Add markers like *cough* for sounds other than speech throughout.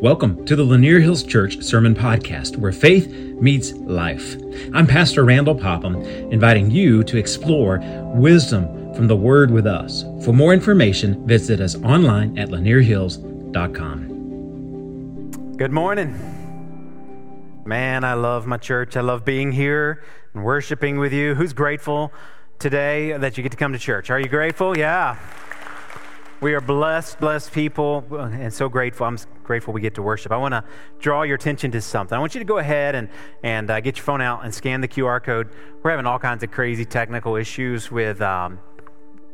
Welcome to the Lanier Hills Church Sermon Podcast, where faith meets life. I'm Pastor Randall Popham, inviting you to explore wisdom from the Word with us. For more information, visit us online at lanierhills.com. Good morning. Man, I love my church. I love being here and worshiping with you. Who's grateful today that you get to come to church? Are you grateful? Yeah. We are blessed, blessed people, and so grateful. I'm grateful we get to worship. I want to draw your attention to something. I want you to go ahead and, and uh, get your phone out and scan the QR code. We're having all kinds of crazy technical issues with um,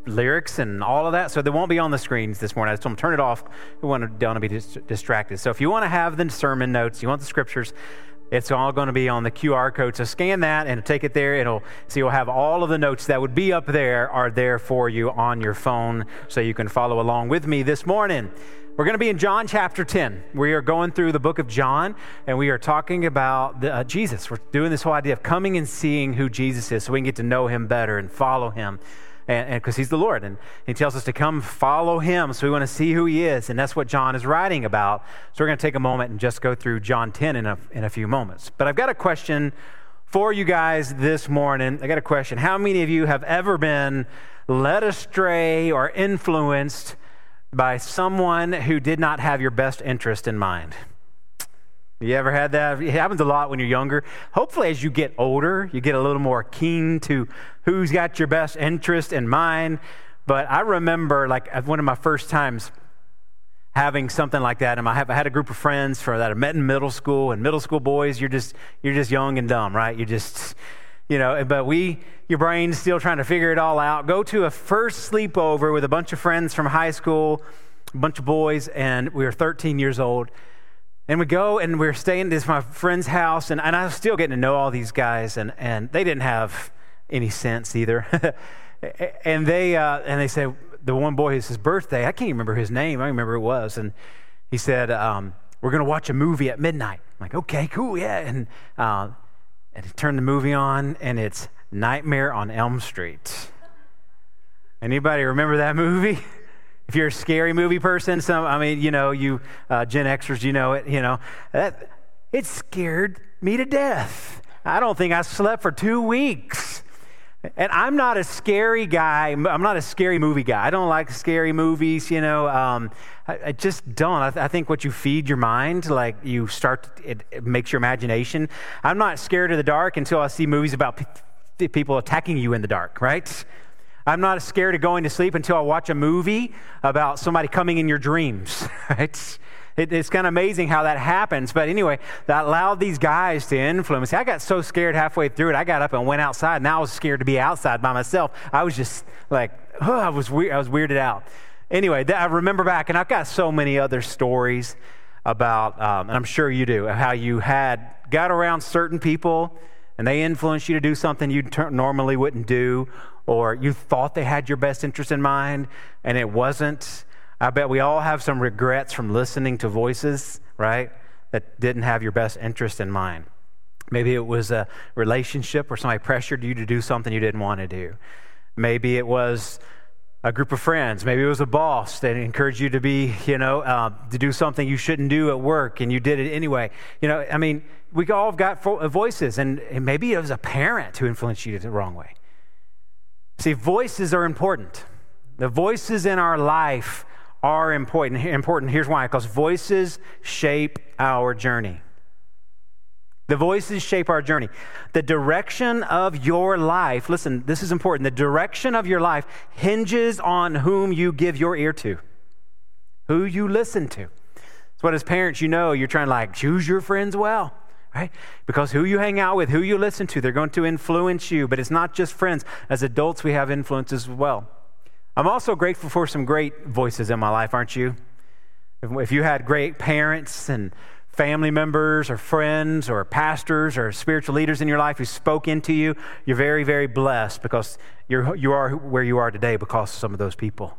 lyrics and all of that, so they won't be on the screens this morning. I just told them turn it off. We want to, don't want to be dis- distracted. So if you want to have the sermon notes, you want the scriptures, it's all going to be on the QR code. So scan that and take it there. It'll so you'll have all of the notes that would be up there are there for you on your phone, so you can follow along with me this morning. We're going to be in John chapter 10. We are going through the book of John, and we are talking about the, uh, Jesus. We're doing this whole idea of coming and seeing who Jesus is, so we can get to know Him better and follow Him and because he's the Lord. And he tells us to come follow him. So we want to see who he is. And that's what John is writing about. So we're going to take a moment and just go through John 10 in a, in a few moments. But I've got a question for you guys this morning. I got a question. How many of you have ever been led astray or influenced by someone who did not have your best interest in mind? You ever had that? It happens a lot when you're younger. Hopefully, as you get older, you get a little more keen to who's got your best interest in mind. But I remember, like, one of my first times having something like that. And I, have, I had a group of friends for that I met in middle school. And middle school boys, you're just you're just young and dumb, right? You're just you know. But we, your brain's still trying to figure it all out. Go to a first sleepover with a bunch of friends from high school, a bunch of boys, and we were 13 years old and we go and we're staying this my friend's house, and, and I was still getting to know all these guys, and, and they didn't have any sense either. *laughs* and they uh, and they said the one boy it's his birthday. I can't remember his name. I remember it was, and he said um, we're going to watch a movie at midnight. I'm like, okay, cool, yeah. And uh, and he turned the movie on, and it's Nightmare on Elm Street. Anybody remember that movie? *laughs* If you're a scary movie person, some I mean, you know, you uh, Gen Xers, you know it. You know that it scared me to death. I don't think I slept for two weeks. And I'm not a scary guy. I'm not a scary movie guy. I don't like scary movies, you know. Um, I, I, just don't. I, th- I, think what you feed your mind, like you start, it, it, makes your imagination. I'm not scared of the dark until I see movies about p- people attacking you in the dark, right? I'm not scared of going to sleep until I watch a movie about somebody coming in your dreams. *laughs* Right? It, it's kind of amazing how that happens. But anyway, that allowed these guys to influence. I got so scared halfway through it, I got up and went outside. Now I was scared to be outside by myself. I was just like, oh, *sighs* I was I was weirded out. Anyway, I remember back, and I've got so many other stories about, um, and I'm sure you do, how you had got around certain people and they influenced you to do something you normally wouldn't do, or you thought they had your best interest in mind and it wasn't. I bet we all have some regrets from listening to voices, right, that didn't have your best interest in mind. Maybe it was a relationship where somebody pressured you to do something you didn't want to do. Maybe it was a group of friends. Maybe it was a boss that encouraged you to be, you know, uh, to do something you shouldn't do at work, and you did it anyway. You know, I mean, we all have got voices, and, and maybe it was a parent who influenced you the wrong way. See, voices are important. The voices in our life are important. Important. Here's why: because voices shape our journey. The voices shape our journey. The direction of your life, listen, this is important. The direction of your life hinges on whom you give your ear to, who you listen to. It's what, as parents, you know, you're trying to like choose your friends well, right? Because who you hang out with, who you listen to, they're going to influence you. But it's not just friends. As adults, we have influences as well. I'm also grateful for some great voices in my life, aren't you? If you had great parents and family members or friends or pastors or spiritual leaders in your life who spoke into you, you're very, very blessed because you're, you are where you are today because of some of those people.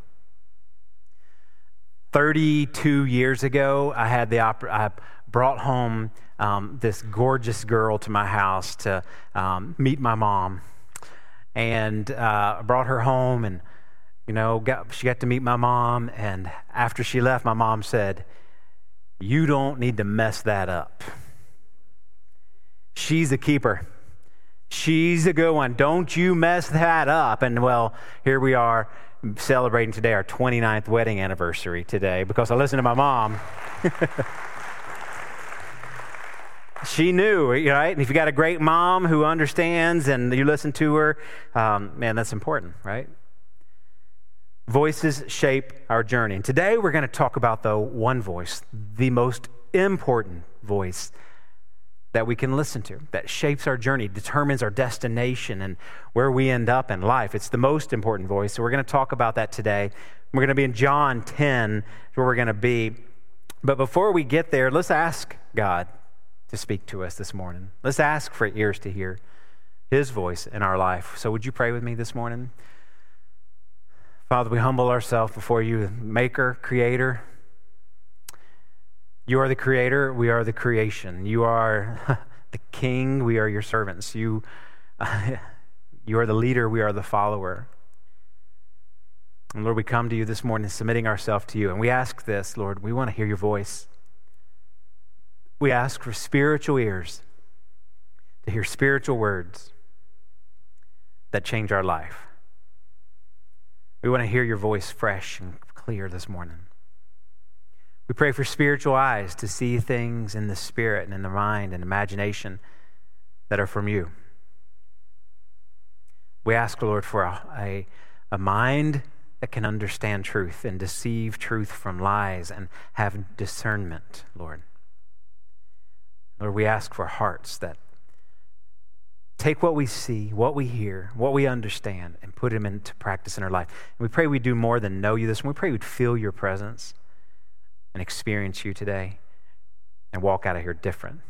32 years ago, I had the I brought home um, this gorgeous girl to my house to um, meet my mom. And uh, brought her home and, you know, got, she got to meet my mom. And after she left, my mom said, You don't need to mess that up. She's a keeper. She's a good one. Don't you mess that up. And well, here we are celebrating today our 29th wedding anniversary today because I listened to my mom. *laughs* she knew, right? And if you got a great mom who understands and you listen to her, um, man, that's important, right? Voices shape our journey. And today we're going to talk about, though, one voice, the most important voice that we can listen to, that shapes our journey, determines our destination and where we end up in life. It's the most important voice. So we're going to talk about that today. We're going to be in John 10, where we're going to be. But before we get there, let's ask God to speak to us this morning. Let's ask for ears to hear His voice in our life. So, would you pray with me this morning? Father, we humble ourselves before you, Maker, Creator. You are the Creator, we are the creation. You are *laughs* the King, we are your servants. You, *laughs* you are the leader, we are the follower. And Lord, we come to you this morning submitting ourselves to you. And we ask this, Lord, we want to hear your voice. We ask for spiritual ears to hear spiritual words that change our life. We want to hear your voice fresh and clear this morning. We pray for spiritual eyes to see things in the spirit and in the mind and imagination that are from you. We ask, Lord, for a, a, a mind that can understand truth and deceive truth from lies and have discernment, Lord. Lord, we ask for hearts that take what we see, what we hear, what we understand, and put them into practice in our life. And we pray we do more than know you this. And we pray we'd feel your presence and experience you today and walk out of here different.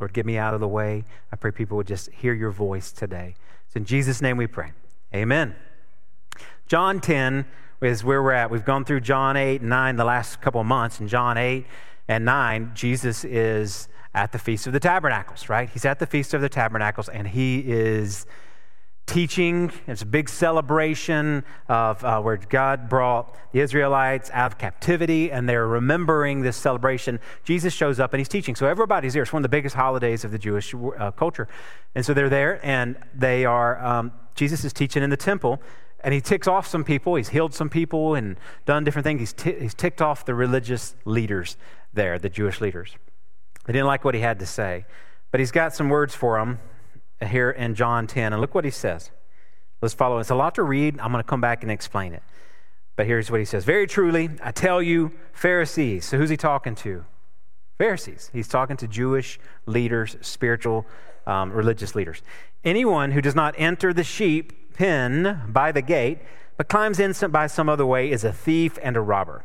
Lord, get me out of the way. I pray people would just hear your voice today. It's in Jesus' name we pray. Amen. John 10 is where we're at. We've gone through John 8 and 9 the last couple of months. and John 8, and 9, Jesus is at the Feast of the Tabernacles, right? He's at the Feast of the Tabernacles and he is teaching. It's a big celebration of uh, where God brought the Israelites out of captivity and they're remembering this celebration. Jesus shows up and he's teaching. So everybody's there. It's one of the biggest holidays of the Jewish uh, culture. And so they're there and they are, um, Jesus is teaching in the temple and he ticks off some people. He's healed some people and done different things. He's, t- he's ticked off the religious leaders there, the Jewish leaders. They didn't like what he had to say. But he's got some words for them here in John 10. And look what he says. Let's follow. It's a lot to read. I'm going to come back and explain it. But here's what he says Very truly, I tell you, Pharisees. So who's he talking to? Pharisees. He's talking to Jewish leaders, spiritual, um, religious leaders. Anyone who does not enter the sheep pen by the gate, but climbs in by some other way, is a thief and a robber.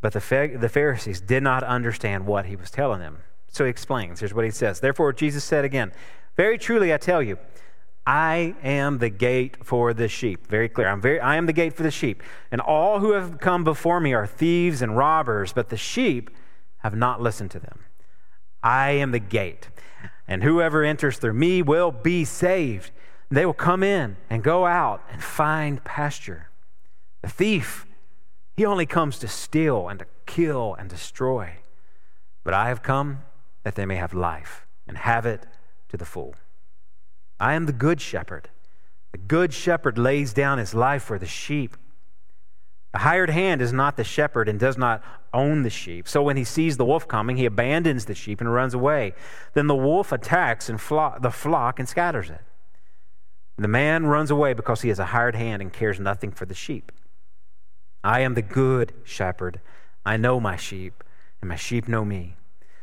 but the, the Pharisees did not understand what he was telling them. So he explains. Here's what he says. Therefore, Jesus said again, Very truly, I tell you, I am the gate for the sheep. Very clear. I'm very, I am the gate for the sheep. And all who have come before me are thieves and robbers, but the sheep have not listened to them. I am the gate. And whoever enters through me will be saved. They will come in and go out and find pasture. The thief he only comes to steal and to kill and destroy. But I have come that they may have life and have it to the full. I am the good shepherd. The good shepherd lays down his life for the sheep. The hired hand is not the shepherd and does not own the sheep. So when he sees the wolf coming, he abandons the sheep and runs away. Then the wolf attacks and the flock and scatters it. The man runs away because he is a hired hand and cares nothing for the sheep. I am the good shepherd. I know my sheep, and my sheep know me.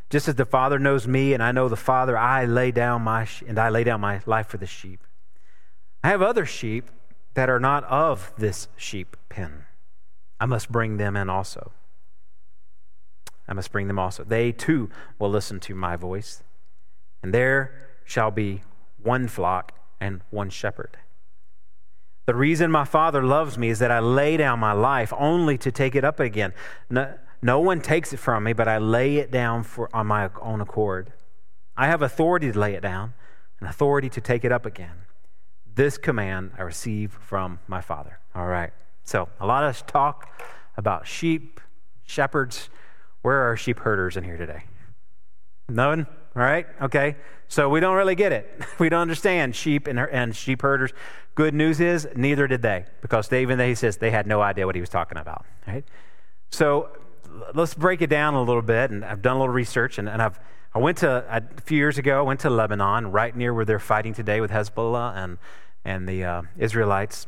Just as the Father knows me, and I know the Father, I lay down my sh- and I lay down my life for the sheep. I have other sheep that are not of this sheep pen. I must bring them in also. I must bring them also. They too will listen to my voice. And there shall be one flock and one shepherd. The reason my Father loves me is that I lay down my life only to take it up again. No, no one takes it from me, but I lay it down for, on my own accord. I have authority to lay it down and authority to take it up again. This command I receive from my Father. All right. So, a lot of us talk about sheep, shepherds. Where are sheep herders in here today? No one? All right? Okay. So we don't really get it. *laughs* We don't understand sheep and, and sheep herders. Good news is, neither did they, because they, even though he says they had no idea what he was talking about. Right? So let's break it down a little bit. And I've done a little research, and, and I've I went to a few years ago. I went to Lebanon, right near where they're fighting today with Hezbollah and and the uh, Israelites.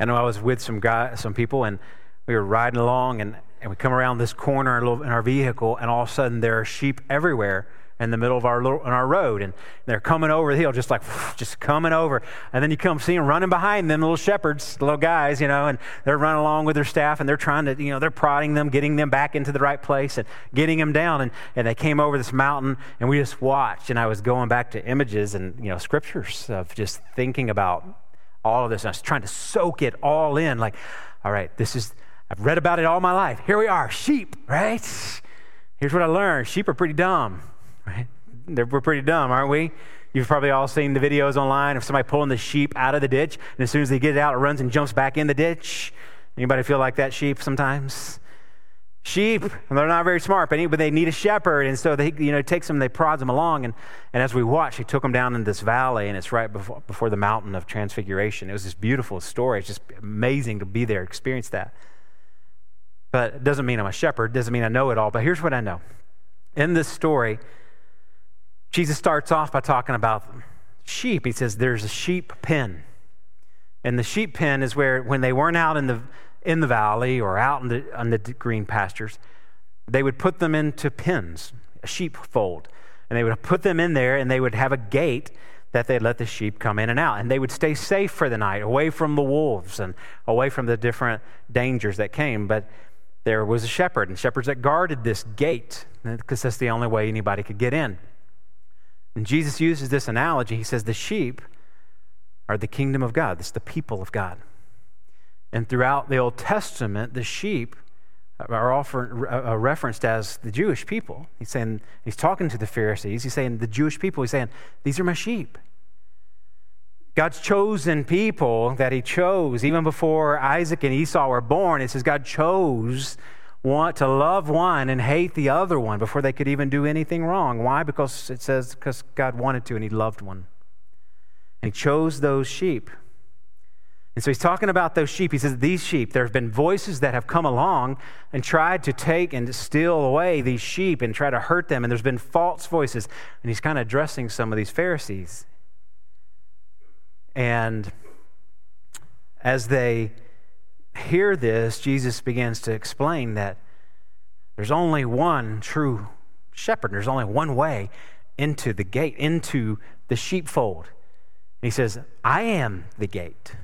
And I was with some guy, some people, and we were riding along, and, and we come around this corner in our vehicle, and all of a sudden there are sheep everywhere in the middle of our little, on our road, and they're coming over the hill, just like *laughs* just coming over. And then you come see them running behind them, little shepherds, little guys, you know, and they're running along with their staff, and they're trying to, you know, they're prodding them, getting them back into the right place, and getting them down. And and they came over this mountain, and we just watched. And I was going back to images and you know scriptures of just thinking about all of this. And I was trying to soak it all in, like, all right, this is. I've read about it all my life. Here we are, sheep, right? Here's what I learned sheep are pretty dumb right? We're pretty dumb, aren't we? You've probably all seen the videos online of somebody pulling the sheep out of the ditch, and as soon as they get it out, it runs and jumps back in the ditch. Anybody feel like that sheep sometimes? Sheep, they're not very smart, but they need a shepherd, and so they, you know, takes them, they prods them along, and, and as we watch, he took them down in this valley, and it's right before, before the mountain of transfiguration. It was this beautiful story. It's just amazing to be there, experience that. But it doesn't mean I'm a shepherd, doesn't mean I know it all, but here's what I know. In this story, Jesus starts off by talking about sheep. He says there's a sheep pen. And the sheep pen is where, when they weren't out in the, in the valley or out in the, on the green pastures, they would put them into pens, a sheepfold. And they would put them in there and they would have a gate that they'd let the sheep come in and out. And they would stay safe for the night, away from the wolves and away from the different dangers that came. But there was a shepherd and shepherds that guarded this gate because that's the only way anybody could get in. And Jesus uses this analogy. He says, The sheep are the kingdom of God, it's the people of God. And throughout the Old Testament, the sheep are often uh, referenced as the Jewish people. He's saying, he's talking to the Pharisees. He's saying, the Jewish people, he's saying, these are my sheep. God's chosen people that he chose, even before Isaac and Esau were born, it says God chose want to love one and hate the other one before they could even do anything wrong. Why? Because it says because God wanted to and he loved one. And he chose those sheep. And so he's talking about those sheep. He says, These sheep, there have been voices that have come along and tried to take and steal away these sheep and try to hurt them. And there's been false voices. And he's kind of addressing some of these Pharisees. And as they hear this, Jesus begins to explain that there's only one true shepherd. There's only one way into the gate, into the sheepfold. And he says, I am the gate.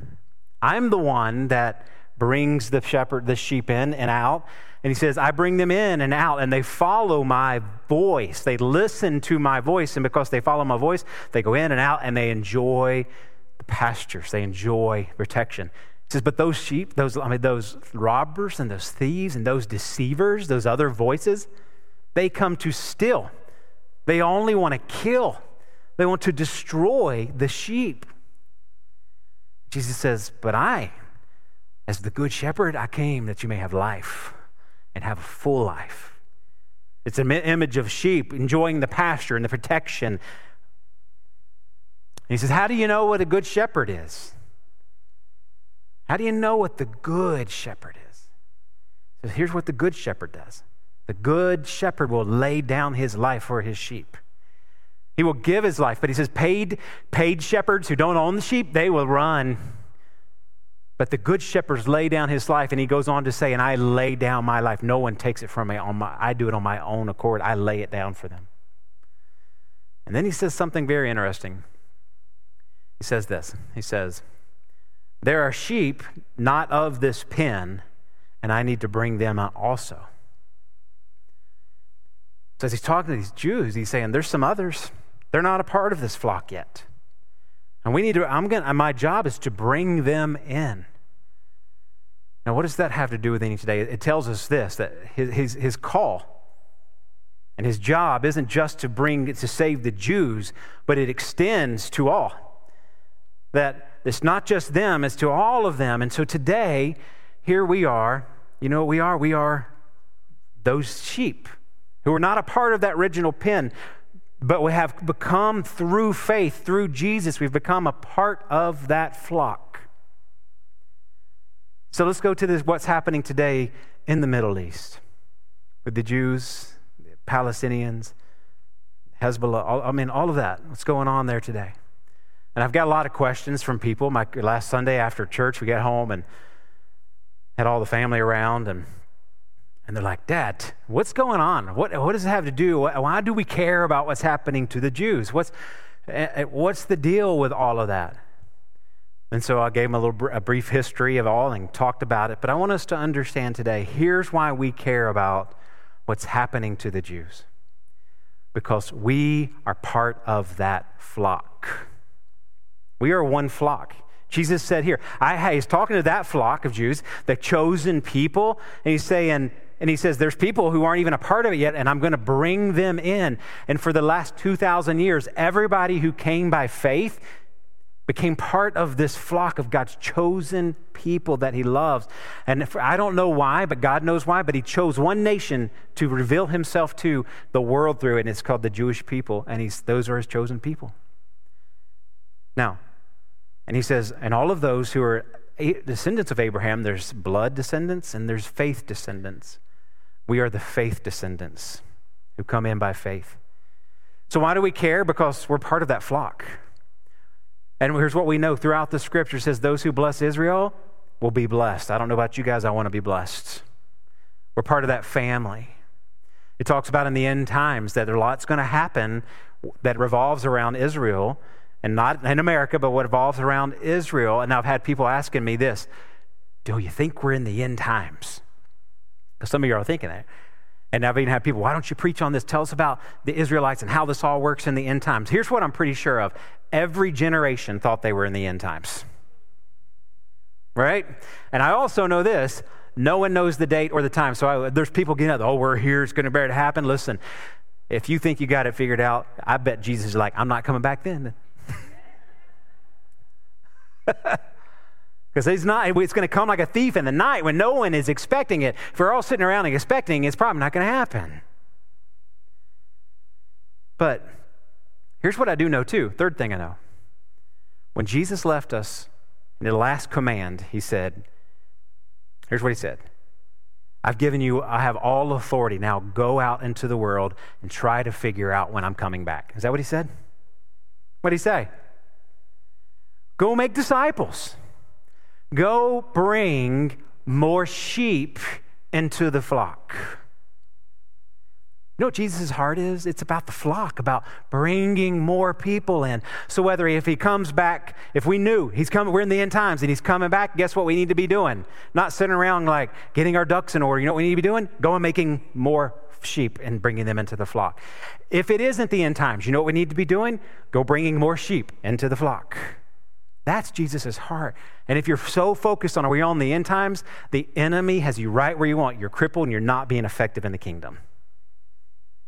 I'm the one that brings the shepherd, the sheep in and out. And he says, I bring them in and out, and they follow my voice. They listen to my voice. And because they follow my voice, they go in and out and they enjoy the pastures. They enjoy protection says, but those sheep, those, I mean, those robbers and those thieves and those deceivers, those other voices, they come to steal. They only want to kill. They want to destroy the sheep. Jesus says, but I, as the good shepherd, I came that you may have life and have a full life. It's an image of sheep enjoying the pasture and the protection. And he says, How do you know what a good shepherd is? How do you know what the good shepherd is? So here's what the good shepherd does the good shepherd will lay down his life for his sheep. He will give his life, but he says, paid, paid shepherds who don't own the sheep, they will run. But the good shepherds lay down his life, and he goes on to say, And I lay down my life. No one takes it from me. On my, I do it on my own accord. I lay it down for them. And then he says something very interesting. He says this He says, there are sheep not of this pen, and I need to bring them out also. So as he's talking to these Jews, he's saying, There's some others. They're not a part of this flock yet. And we need to, I'm going to, my job is to bring them in. Now, what does that have to do with any today? It tells us this that his, his, his call and his job isn't just to bring, to save the Jews, but it extends to all. That it's not just them, it's to all of them. And so today, here we are. You know what we are? We are those sheep who are not a part of that original pen, but we have become through faith, through Jesus, we've become a part of that flock. So let's go to this, what's happening today in the Middle East with the Jews, the Palestinians, Hezbollah, all, I mean, all of that. What's going on there today? And I've got a lot of questions from people. My last Sunday after church, we got home and had all the family around, and and they're like, Dad, what's going on? What, what does it have to do? Why do we care about what's happening to the Jews? What's, eh, eh, what's the deal with all of that? And so I gave them a little a brief history of all and talked about it. But I want us to understand today here's why we care about what's happening to the Jews. Because we are part of that flock. We are one flock. Jesus said here, I, he's talking to that flock of Jews, the chosen people, and he's saying, and he says, There's people who aren't even a part of it yet, and I'm going to bring them in. And for the last 2,000 years, everybody who came by faith became part of this flock of God's chosen people that he loves. And I don't know why, but God knows why, but he chose one nation to reveal himself to the world through and it's called the Jewish people, and he's, those are his chosen people. Now, and he says, and all of those who are descendants of Abraham, there's blood descendants and there's faith descendants. We are the faith descendants who come in by faith. So, why do we care? Because we're part of that flock. And here's what we know throughout the scripture says those who bless Israel will be blessed. I don't know about you guys, I want to be blessed. We're part of that family. It talks about in the end times that a lot's going to happen that revolves around Israel and not in America, but what evolves around Israel. And I've had people asking me this Do you think we're in the end times? Because some of you are thinking that. And I've even had people, why don't you preach on this? Tell us about the Israelites and how this all works in the end times. Here's what I'm pretty sure of every generation thought they were in the end times. Right? And I also know this no one knows the date or the time. So I, there's people getting up, oh, we're here, it's going to bear to happen. Listen, if you think you got it figured out, I bet Jesus is like, I'm not coming back then. *laughs* Because he's not, it's going to come like a thief in the night when no one is expecting it. If we're all sitting around and expecting, it's probably not going to happen. But here's what I do know too. Third thing I know. When Jesus left us in the last command, he said, here's what he said I've given you, I have all authority. Now go out into the world and try to figure out when I'm coming back. Is that what he said? What did he say? Go make disciples. Go bring more sheep into the flock. You know what Jesus' heart is? It's about the flock, about bringing more people in. So whether if he comes back, if we knew he's coming, we're in the end times and he's coming back, guess what we need to be doing? Not sitting around like getting our ducks in order. You know what we need to be doing? Going making more sheep and bringing them into the flock. If it isn't the end times, you know what we need to be doing? Go bringing more sheep into the flock. That's Jesus' heart. And if you're so focused on are we on the end times, the enemy has you right where you want. You're crippled and you're not being effective in the kingdom.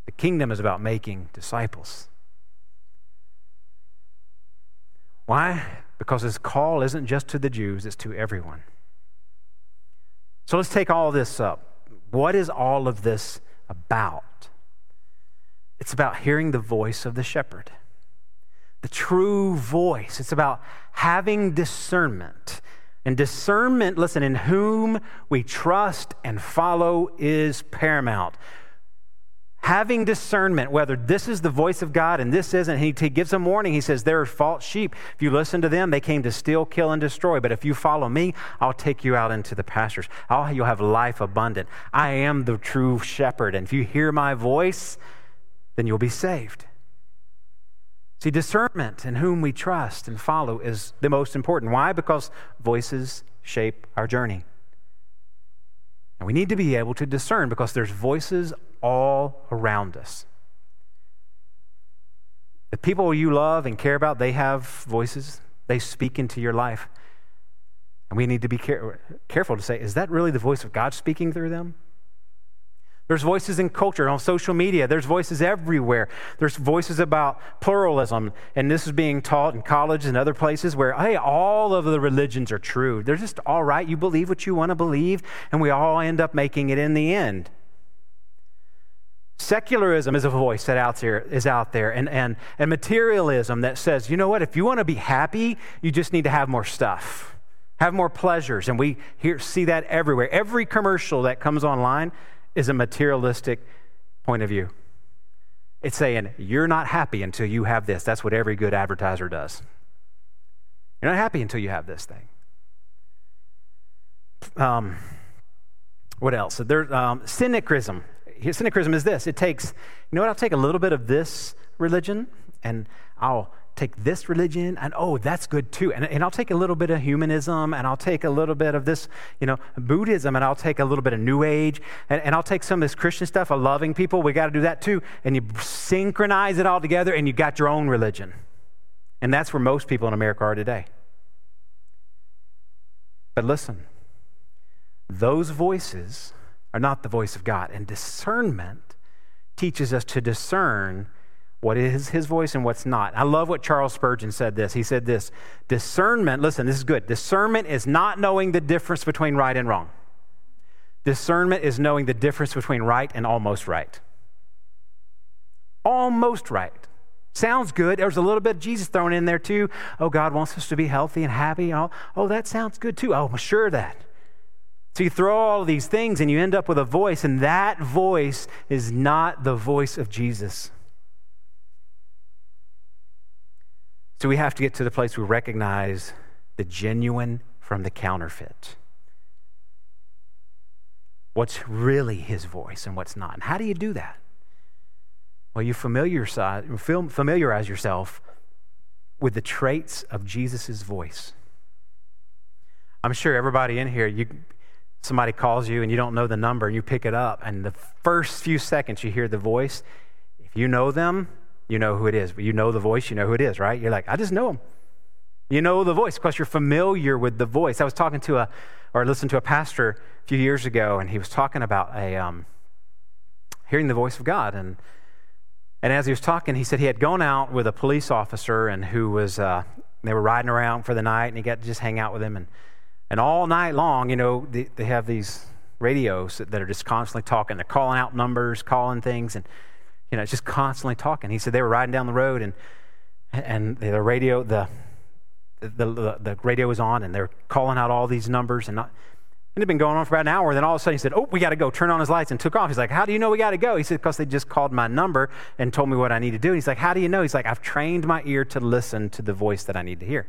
The kingdom is about making disciples. Why? Because his call isn't just to the Jews, it's to everyone. So let's take all this up. What is all of this about? It's about hearing the voice of the shepherd the true voice. It's about having discernment. And discernment, listen, in whom we trust and follow is paramount. Having discernment, whether this is the voice of God and this isn't, he, he gives a warning. He says, There are false sheep. If you listen to them, they came to steal, kill, and destroy. But if you follow me, I'll take you out into the pastures. I'll, you'll have life abundant. I am the true shepherd. And if you hear my voice, then you'll be saved. See, discernment in whom we trust and follow is the most important. Why? Because voices shape our journey. And we need to be able to discern because there's voices all around us. The people you love and care about, they have voices. They speak into your life. And we need to be care- careful to say, is that really the voice of God speaking through them? There's voices in culture, on social media. There's voices everywhere. There's voices about pluralism, and this is being taught in college and other places where, hey, all of the religions are true. They're just all right. You believe what you want to believe, and we all end up making it in the end. Secularism is a voice that out there is out there, and, and, and materialism that says, you know what, if you want to be happy, you just need to have more stuff, have more pleasures. And we hear, see that everywhere. Every commercial that comes online is a materialistic point of view. It's saying, you're not happy until you have this. That's what every good advertiser does. You're not happy until you have this thing. Um, what else? There, um, cynicism. Cynicism is this it takes, you know what? I'll take a little bit of this religion and I'll take this religion and oh that's good too. And, and i'll take a little bit of humanism and i'll take a little bit of this you know buddhism and i'll take a little bit of new age and, and i'll take some of this christian stuff of loving people. We got to do that too. And you synchronize it all together and you got your own religion. And that's where most people in america are today. But listen those voices are not the voice of god. And discernment teaches us to discern what is his voice and what's not. I love what Charles Spurgeon said this. He said this discernment, listen, this is good. Discernment is not knowing the difference between right and wrong. Discernment is knowing the difference between right and almost right. Almost right. Sounds good. There's a little bit of Jesus thrown in there too. Oh, God wants us to be healthy and happy. Oh, oh that sounds good too. Oh, I'm sure that. So you throw all of these things and you end up with a voice, and that voice is not the voice of Jesus. So we have to get to the place we recognize the genuine from the counterfeit. What's really his voice and what's not. And how do you do that? Well, you familiarize yourself with the traits of Jesus' voice. I'm sure everybody in here, you, somebody calls you and you don't know the number and you pick it up, and the first few seconds you hear the voice, if you know them, you know who it is. You know the voice, you know who it is, right? You're like, I just know him. You know the voice because you're familiar with the voice. I was talking to a, or listened to a pastor a few years ago, and he was talking about a, um, hearing the voice of God. And, and as he was talking, he said he had gone out with a police officer and who was, uh, they were riding around for the night, and he got to just hang out with him. And, and all night long, you know, they, they have these radios that are just constantly talking. They're calling out numbers, calling things. And, you know, just constantly talking. He said they were riding down the road and and the radio the the, the, the radio was on and they're calling out all these numbers and not, and it had been going on for about an hour. And Then all of a sudden he said, Oh, we got to go. Turn on his lights and took off. He's like, How do you know we got to go? He said, Because they just called my number and told me what I need to do. And he's like, How do you know? He's like, I've trained my ear to listen to the voice that I need to hear.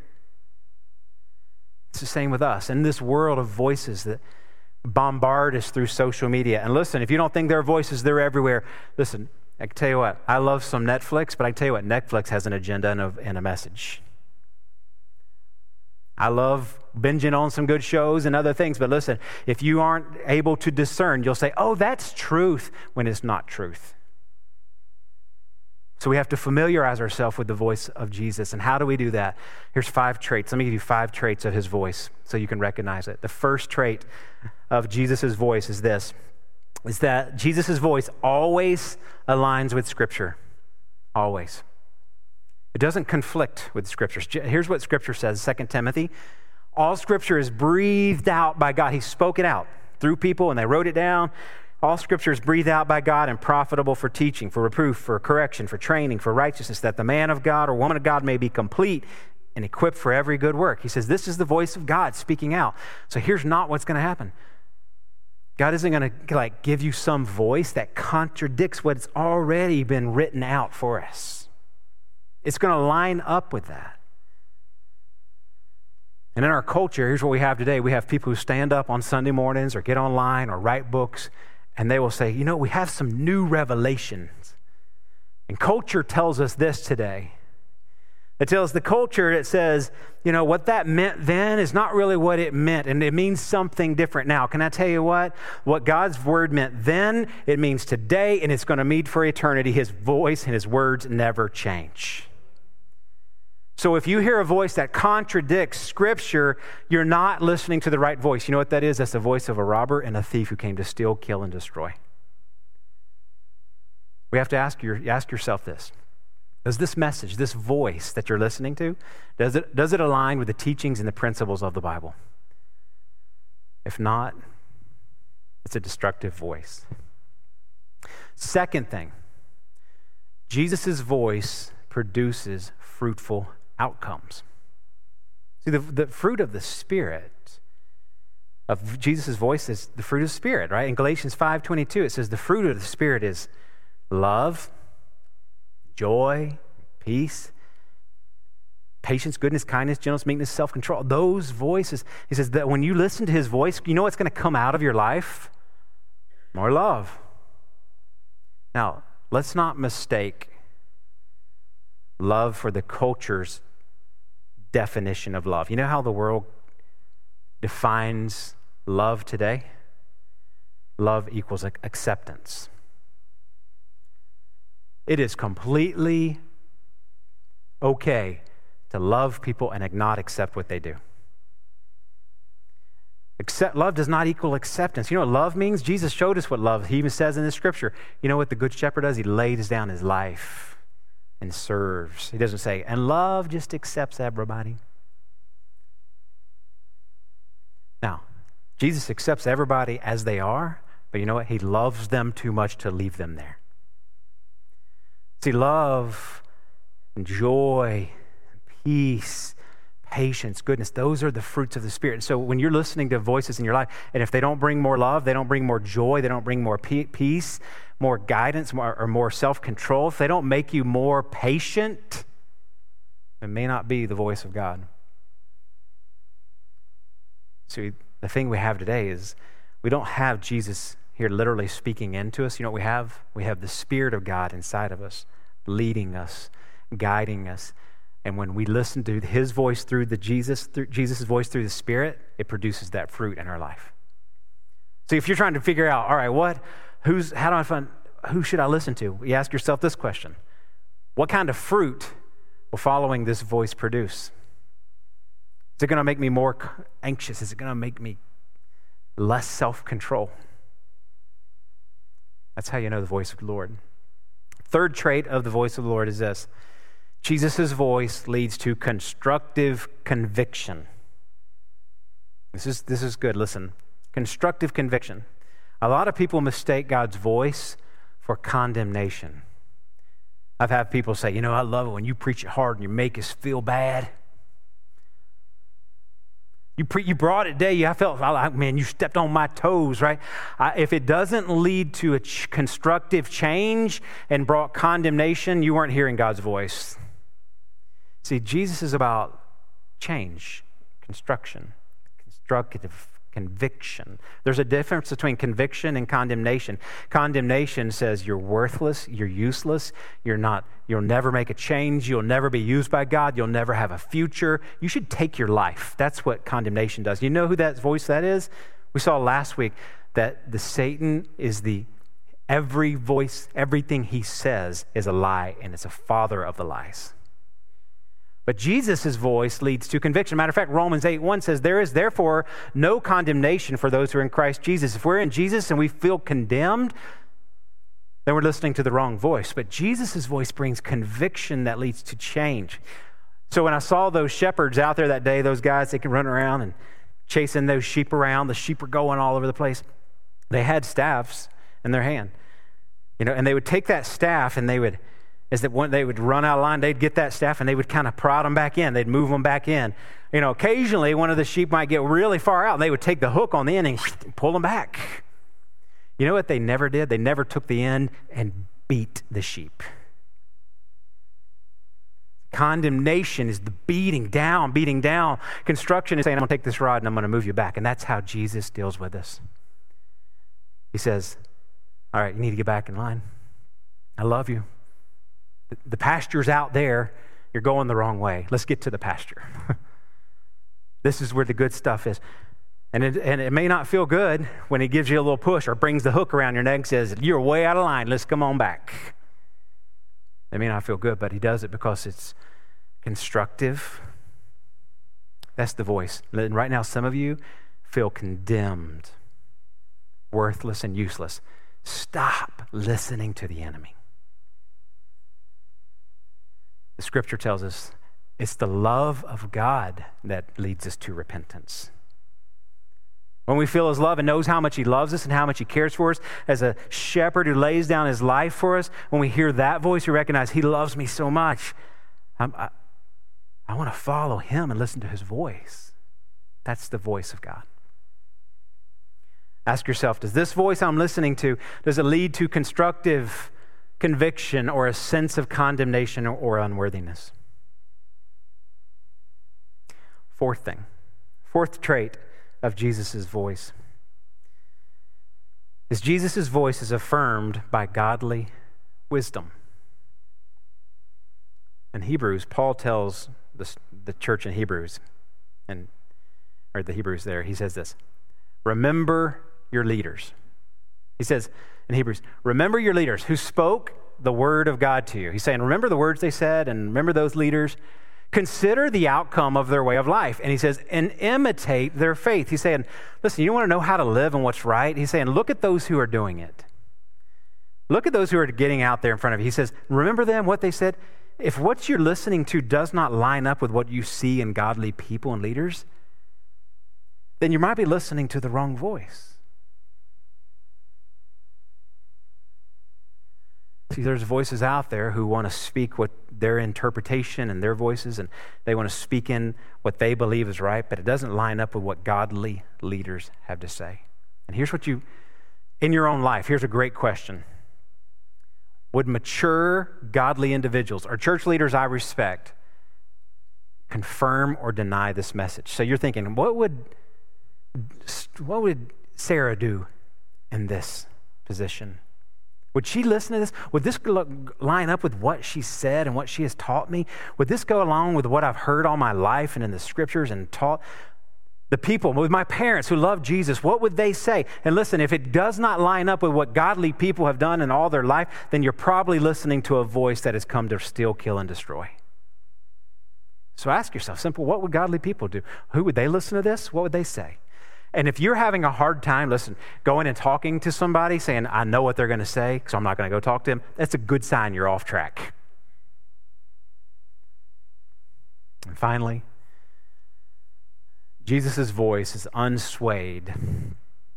It's the same with us. In this world of voices that bombard us through social media. And listen, if you don't think there are voices, they're everywhere. Listen, I tell you what, I love some Netflix, but I tell you what, Netflix has an agenda and a, and a message. I love binging on some good shows and other things, but listen, if you aren't able to discern, you'll say, oh, that's truth when it's not truth. So we have to familiarize ourselves with the voice of Jesus. And how do we do that? Here's five traits. Let me give you five traits of his voice so you can recognize it. The first trait of Jesus' voice is this is that Jesus' voice always aligns with Scripture. Always. It doesn't conflict with Scripture. Here's what Scripture says 2 Timothy. All Scripture is breathed out by God. He spoke it out through people and they wrote it down. All Scripture is breathed out by God and profitable for teaching, for reproof, for correction, for training, for righteousness, that the man of God or woman of God may be complete and equipped for every good work. He says, This is the voice of God speaking out. So here's not what's going to happen. God isn't going to like give you some voice that contradicts what's already been written out for us. It's going to line up with that. And in our culture, here's what we have today. We have people who stand up on Sunday mornings or get online or write books, and they will say, you know, we have some new revelations. And culture tells us this today It tells the culture, it says, you know, what that meant then is not really what it meant, and it means something different now. Can I tell you what? What God's word meant then, it means today, and it's going to mean for eternity. His voice and his words never change. So if you hear a voice that contradicts Scripture, you're not listening to the right voice. You know what that is? That's the voice of a robber and a thief who came to steal, kill, and destroy. We have to ask, your, ask yourself this does this message, this voice that you're listening to, does it, does it align with the teachings and the principles of the Bible? If not, it's a destructive voice. Second thing, Jesus' voice produces fruitful outcomes. See, the, the fruit of the Spirit, of Jesus' voice is the fruit of the Spirit, right? In Galatians 5.22, it says the fruit of the Spirit is love, joy, peace, patience, goodness, kindness, gentleness, meekness, self control. Those voices, he says that when you listen to his voice, you know what's going to come out of your life? More love. Now, let's not mistake love for the culture's definition of love. You know how the world defines love today? Love equals acceptance. It is completely okay to love people and not accept what they do. Accept, love does not equal acceptance. You know what love means? Jesus showed us what love. He even says in the scripture. You know what the good shepherd does? He lays down his life and serves. He doesn't say, and love just accepts everybody. Now, Jesus accepts everybody as they are, but you know what? He loves them too much to leave them there. See, love and joy, peace, patience, goodness, those are the fruits of the Spirit. So when you're listening to voices in your life, and if they don't bring more love, they don't bring more joy, they don't bring more peace, more guidance, more, or more self control, if they don't make you more patient, it may not be the voice of God. See, the thing we have today is we don't have Jesus here literally speaking into us. You know what we have? We have the Spirit of God inside of us, leading us, guiding us. And when we listen to his voice through the Jesus, through Jesus' voice through the Spirit, it produces that fruit in our life. So if you're trying to figure out, all right, what, who's, how do I find, who should I listen to? You ask yourself this question What kind of fruit will following this voice produce? Is it going to make me more anxious? Is it going to make me less self control? That's how you know the voice of the Lord. Third trait of the voice of the Lord is this Jesus' voice leads to constructive conviction. This is, this is good. Listen. Constructive conviction. A lot of people mistake God's voice for condemnation. I've had people say, you know, I love it when you preach it hard and you make us feel bad. You, pre- you brought it day. I felt, like, oh, man, you stepped on my toes, right? I, if it doesn't lead to a ch- constructive change and brought condemnation, you weren't hearing God's voice. See, Jesus is about change, construction, constructive conviction. There's a difference between conviction and condemnation. Condemnation says you're worthless, you're useless, you're not you'll never make a change, you'll never be used by God, you'll never have a future. You should take your life. That's what condemnation does. You know who that voice that is? We saw last week that the Satan is the every voice, everything he says is a lie and it's a father of the lies. But Jesus' voice leads to conviction. Matter of fact, Romans 8 1 says, There is therefore no condemnation for those who are in Christ Jesus. If we're in Jesus and we feel condemned, then we're listening to the wrong voice. But Jesus' voice brings conviction that leads to change. So when I saw those shepherds out there that day, those guys that can run around and chasing those sheep around, the sheep are going all over the place. They had staffs in their hand. You know, and they would take that staff and they would is that when they would run out of line, they'd get that staff and they would kind of prod them back in. They'd move them back in. You know, occasionally one of the sheep might get really far out and they would take the hook on the end and *sniffs* pull them back. You know what they never did? They never took the end and beat the sheep. Condemnation is the beating down, beating down. Construction is saying, I'm going to take this rod and I'm going to move you back. And that's how Jesus deals with us. He says, All right, you need to get back in line. I love you the pasture's out there. you're going the wrong way. Let's get to the pasture. *laughs* this is where the good stuff is. And it, and it may not feel good when he gives you a little push or brings the hook around your neck and says, You're way out of line. Let's come on back. It may not feel good, but he does it because it's constructive. That's the voice. And right now, some of you feel condemned, worthless, and useless. Stop listening to the enemy. The scripture tells us it's the love of God that leads us to repentance. When we feel His love and knows how much He loves us and how much He cares for us, as a shepherd who lays down His life for us, when we hear that voice, we recognize He loves me so much. I'm, I, I want to follow Him and listen to His voice. That's the voice of God. Ask yourself, does this voice I'm listening to, does it lead to constructive conviction or a sense of condemnation or unworthiness? Fourth thing, fourth trait of Jesus' voice is Jesus' voice is affirmed by godly wisdom. In Hebrews, Paul tells the, the church in Hebrews, and or the Hebrews there, he says this Remember your leaders. He says in Hebrews, Remember your leaders who spoke the word of God to you. He's saying, Remember the words they said, and remember those leaders Consider the outcome of their way of life. And he says, and imitate their faith. He's saying, listen, you want to know how to live and what's right? He's saying, look at those who are doing it. Look at those who are getting out there in front of you. He says, remember them, what they said? If what you're listening to does not line up with what you see in godly people and leaders, then you might be listening to the wrong voice. See, there's voices out there who want to speak what their interpretation and their voices, and they want to speak in what they believe is right, but it doesn't line up with what godly leaders have to say. And here's what you, in your own life, here's a great question Would mature, godly individuals or church leaders I respect confirm or deny this message? So you're thinking, what would, what would Sarah do in this position? Would she listen to this? Would this line up with what she said and what she has taught me? Would this go along with what I've heard all my life and in the scriptures and taught? The people, with my parents who love Jesus, what would they say? And listen, if it does not line up with what godly people have done in all their life, then you're probably listening to a voice that has come to steal, kill, and destroy. So ask yourself, simple, what would godly people do? Who would they listen to this? What would they say? And if you're having a hard time, listen, going and talking to somebody saying, I know what they're going to say, so I'm not going to go talk to them, that's a good sign you're off track. And finally, Jesus' voice is unswayed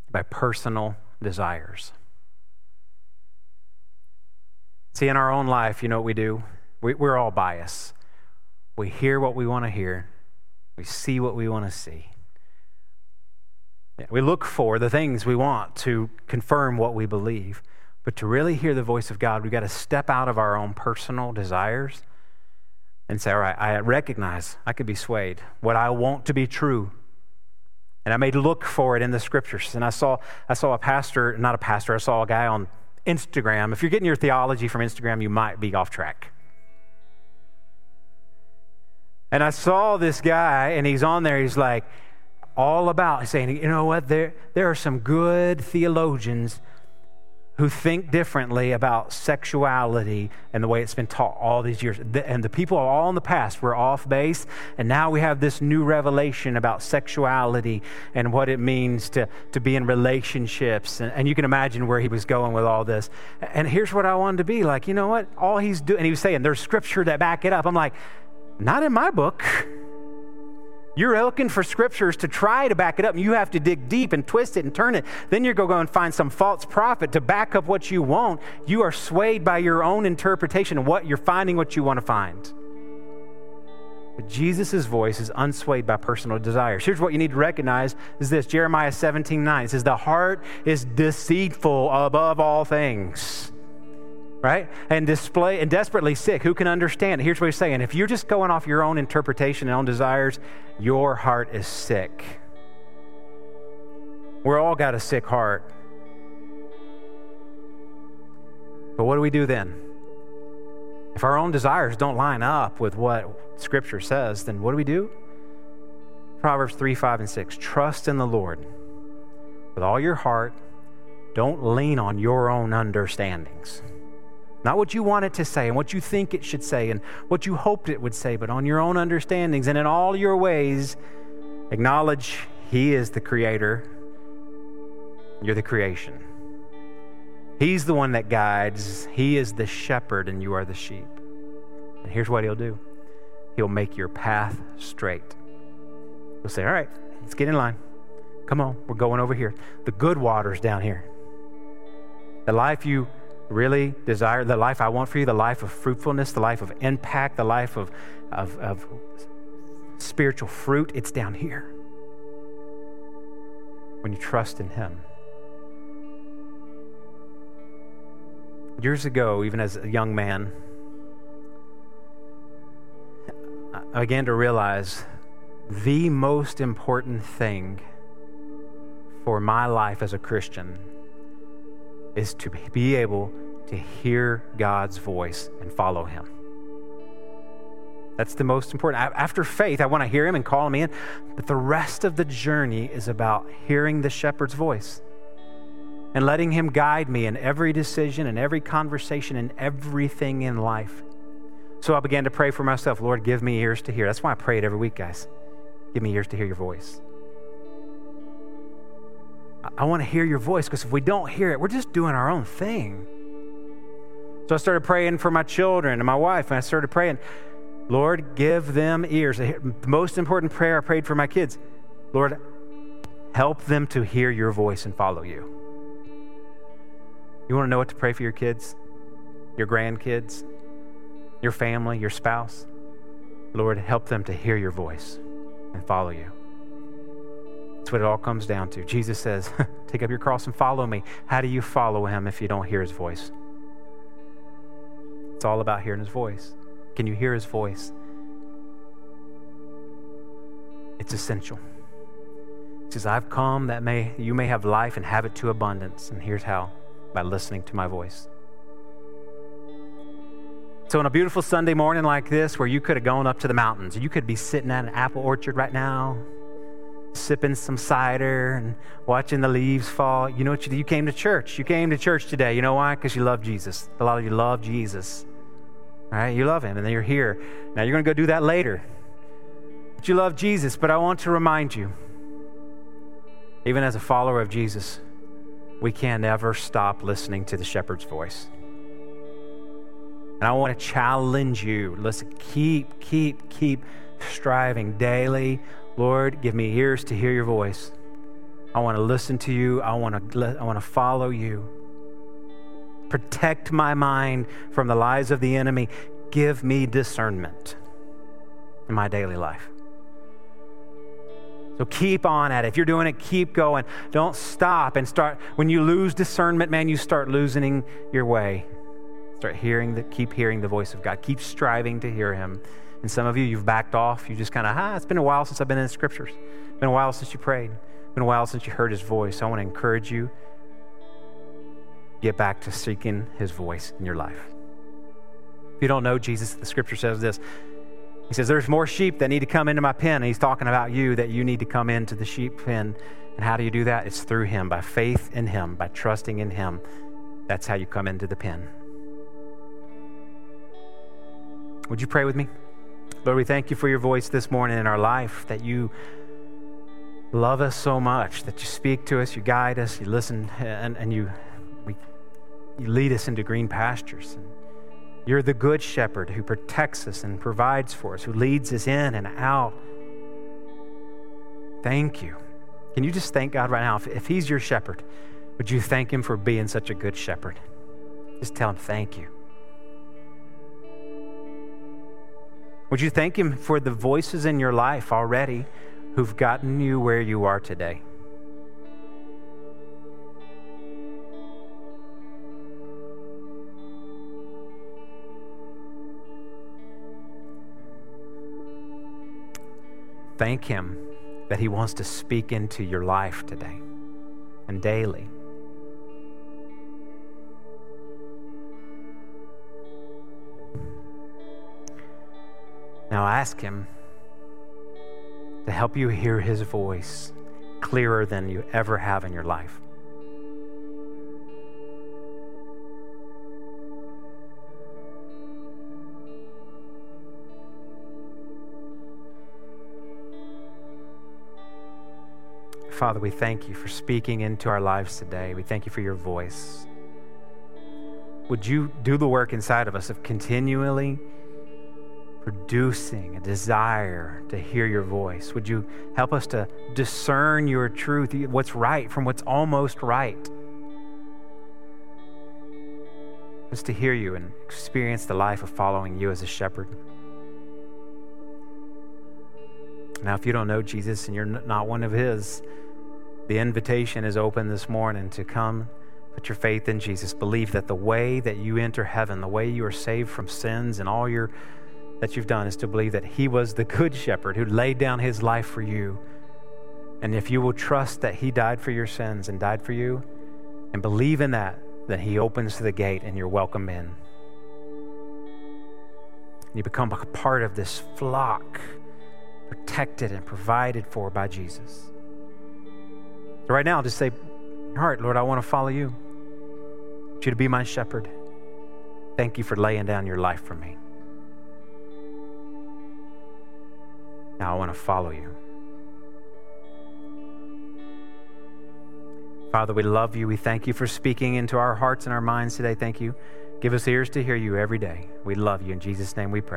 by personal desires. See, in our own life, you know what we do? We, are all biased. We hear what we want to hear, we see what we want to see. We look for the things we want to confirm what we believe. But to really hear the voice of God, we've got to step out of our own personal desires and say, all right, I recognize I could be swayed. What I want to be true. And I may look for it in the scriptures. And I saw, I saw a pastor, not a pastor, I saw a guy on Instagram. If you're getting your theology from Instagram, you might be off track. And I saw this guy, and he's on there, he's like, all about saying, you know what, there, there are some good theologians who think differently about sexuality and the way it's been taught all these years. And the people all in the past were off base, and now we have this new revelation about sexuality and what it means to, to be in relationships. And, and you can imagine where he was going with all this. And here's what I wanted to be like, you know what? All he's doing, and he was saying, there's scripture that back it up. I'm like, not in my book. *laughs* You're looking for scriptures to try to back it up, and you have to dig deep and twist it and turn it. Then going to go and find some false prophet to back up what you want. You are swayed by your own interpretation of what you're finding what you want to find. But Jesus' voice is unswayed by personal desires. Here's what you need to recognize is this Jeremiah 17, 9. It says, The heart is deceitful above all things right? And display and desperately sick. Who can understand? Here's what he's saying. If you're just going off your own interpretation and own desires, your heart is sick. We're all got a sick heart. But what do we do then? If our own desires don't line up with what Scripture says, then what do we do? Proverbs 3, 5, and 6. Trust in the Lord with all your heart. Don't lean on your own understandings. Not what you want it to say and what you think it should say and what you hoped it would say, but on your own understandings. And in all your ways, acknowledge He is the Creator, you're the creation. He's the one that guides, He is the shepherd, and you are the sheep. And here's what He'll do He'll make your path straight. He'll say, All right, let's get in line. Come on, we're going over here. The good water's down here. The life you really desire, the life I want for you, the life of fruitfulness, the life of impact, the life of, of, of spiritual fruit, it's down here. When you trust in Him. Years ago, even as a young man, I began to realize the most important thing for my life as a Christian is to be able to hear God's voice and follow Him. That's the most important. After faith, I want to hear Him and call Him in, but the rest of the journey is about hearing the shepherd's voice and letting Him guide me in every decision and every conversation and everything in life. So I began to pray for myself Lord, give me ears to hear. That's why I pray it every week, guys. Give me ears to hear your voice. I want to hear your voice because if we don't hear it, we're just doing our own thing. So I started praying for my children and my wife, and I started praying, Lord, give them ears. The most important prayer I prayed for my kids Lord, help them to hear your voice and follow you. You want to know what to pray for your kids, your grandkids, your family, your spouse? Lord, help them to hear your voice and follow you. That's what it all comes down to. Jesus says, *laughs* Take up your cross and follow me. How do you follow him if you don't hear his voice? It's all about hearing his voice. Can you hear his voice? It's essential. He says, I've come that may you may have life and have it to abundance. And here's how by listening to my voice. So, on a beautiful Sunday morning like this, where you could have gone up to the mountains, you could be sitting at an apple orchard right now, sipping some cider and watching the leaves fall. You know what you do? You came to church. You came to church today. You know why? Because you love Jesus. A lot of you love Jesus. Right? You love him, and then you're here. Now you're going to go do that later. But you love Jesus, but I want to remind you, even as a follower of Jesus, we can never stop listening to the shepherd's voice. And I want to challenge you. Listen, keep, keep, keep striving daily Lord, give me ears to hear your voice. I want to listen to you. I want to, I want to follow you. Protect my mind from the lies of the enemy. Give me discernment in my daily life. So keep on at it. If you're doing it, keep going. Don't stop and start. When you lose discernment, man, you start losing your way. Start hearing the, keep hearing the voice of God. Keep striving to hear Him. And some of you, you've backed off. You just kind of, ah, it's been a while since I've been in the scriptures. It's been a while since you prayed. It's been a while since you heard his voice. I want to encourage you, get back to seeking his voice in your life. If you don't know Jesus, the scripture says this. He says, There's more sheep that need to come into my pen. And he's talking about you, that you need to come into the sheep pen. And how do you do that? It's through him, by faith in him, by trusting in him. That's how you come into the pen. Would you pray with me? Lord, we thank you for your voice this morning in our life, that you love us so much, that you speak to us, you guide us, you listen, and, and you, we, you lead us into green pastures. You're the good shepherd who protects us and provides for us, who leads us in and out. Thank you. Can you just thank God right now? If, if He's your shepherd, would you thank Him for being such a good shepherd? Just tell Him thank you. Would you thank Him for the voices in your life already who've gotten you where you are today? Thank Him that He wants to speak into your life today and daily. Now ask Him to help you hear His voice clearer than you ever have in your life. Father, we thank you for speaking into our lives today. We thank you for your voice. Would you do the work inside of us of continually producing a desire to hear your voice? Would you help us to discern your truth, what's right from what's almost right? Just to hear you and experience the life of following you as a shepherd. Now, if you don't know Jesus and you're not one of his, the invitation is open this morning to come, put your faith in Jesus. Believe that the way that you enter heaven, the way you are saved from sins and all your that you've done is to believe that he was the good shepherd who laid down his life for you. And if you will trust that he died for your sins and died for you and believe in that, then he opens the gate and you're welcome in. You become a part of this flock, protected and provided for by Jesus. So right now, just say, heart, Lord, I want to follow you. I want you to be my shepherd. Thank you for laying down your life for me. Now I want to follow you. Father, we love you. We thank you for speaking into our hearts and our minds today. Thank you. Give us ears to hear you every day. We love you. In Jesus' name we pray.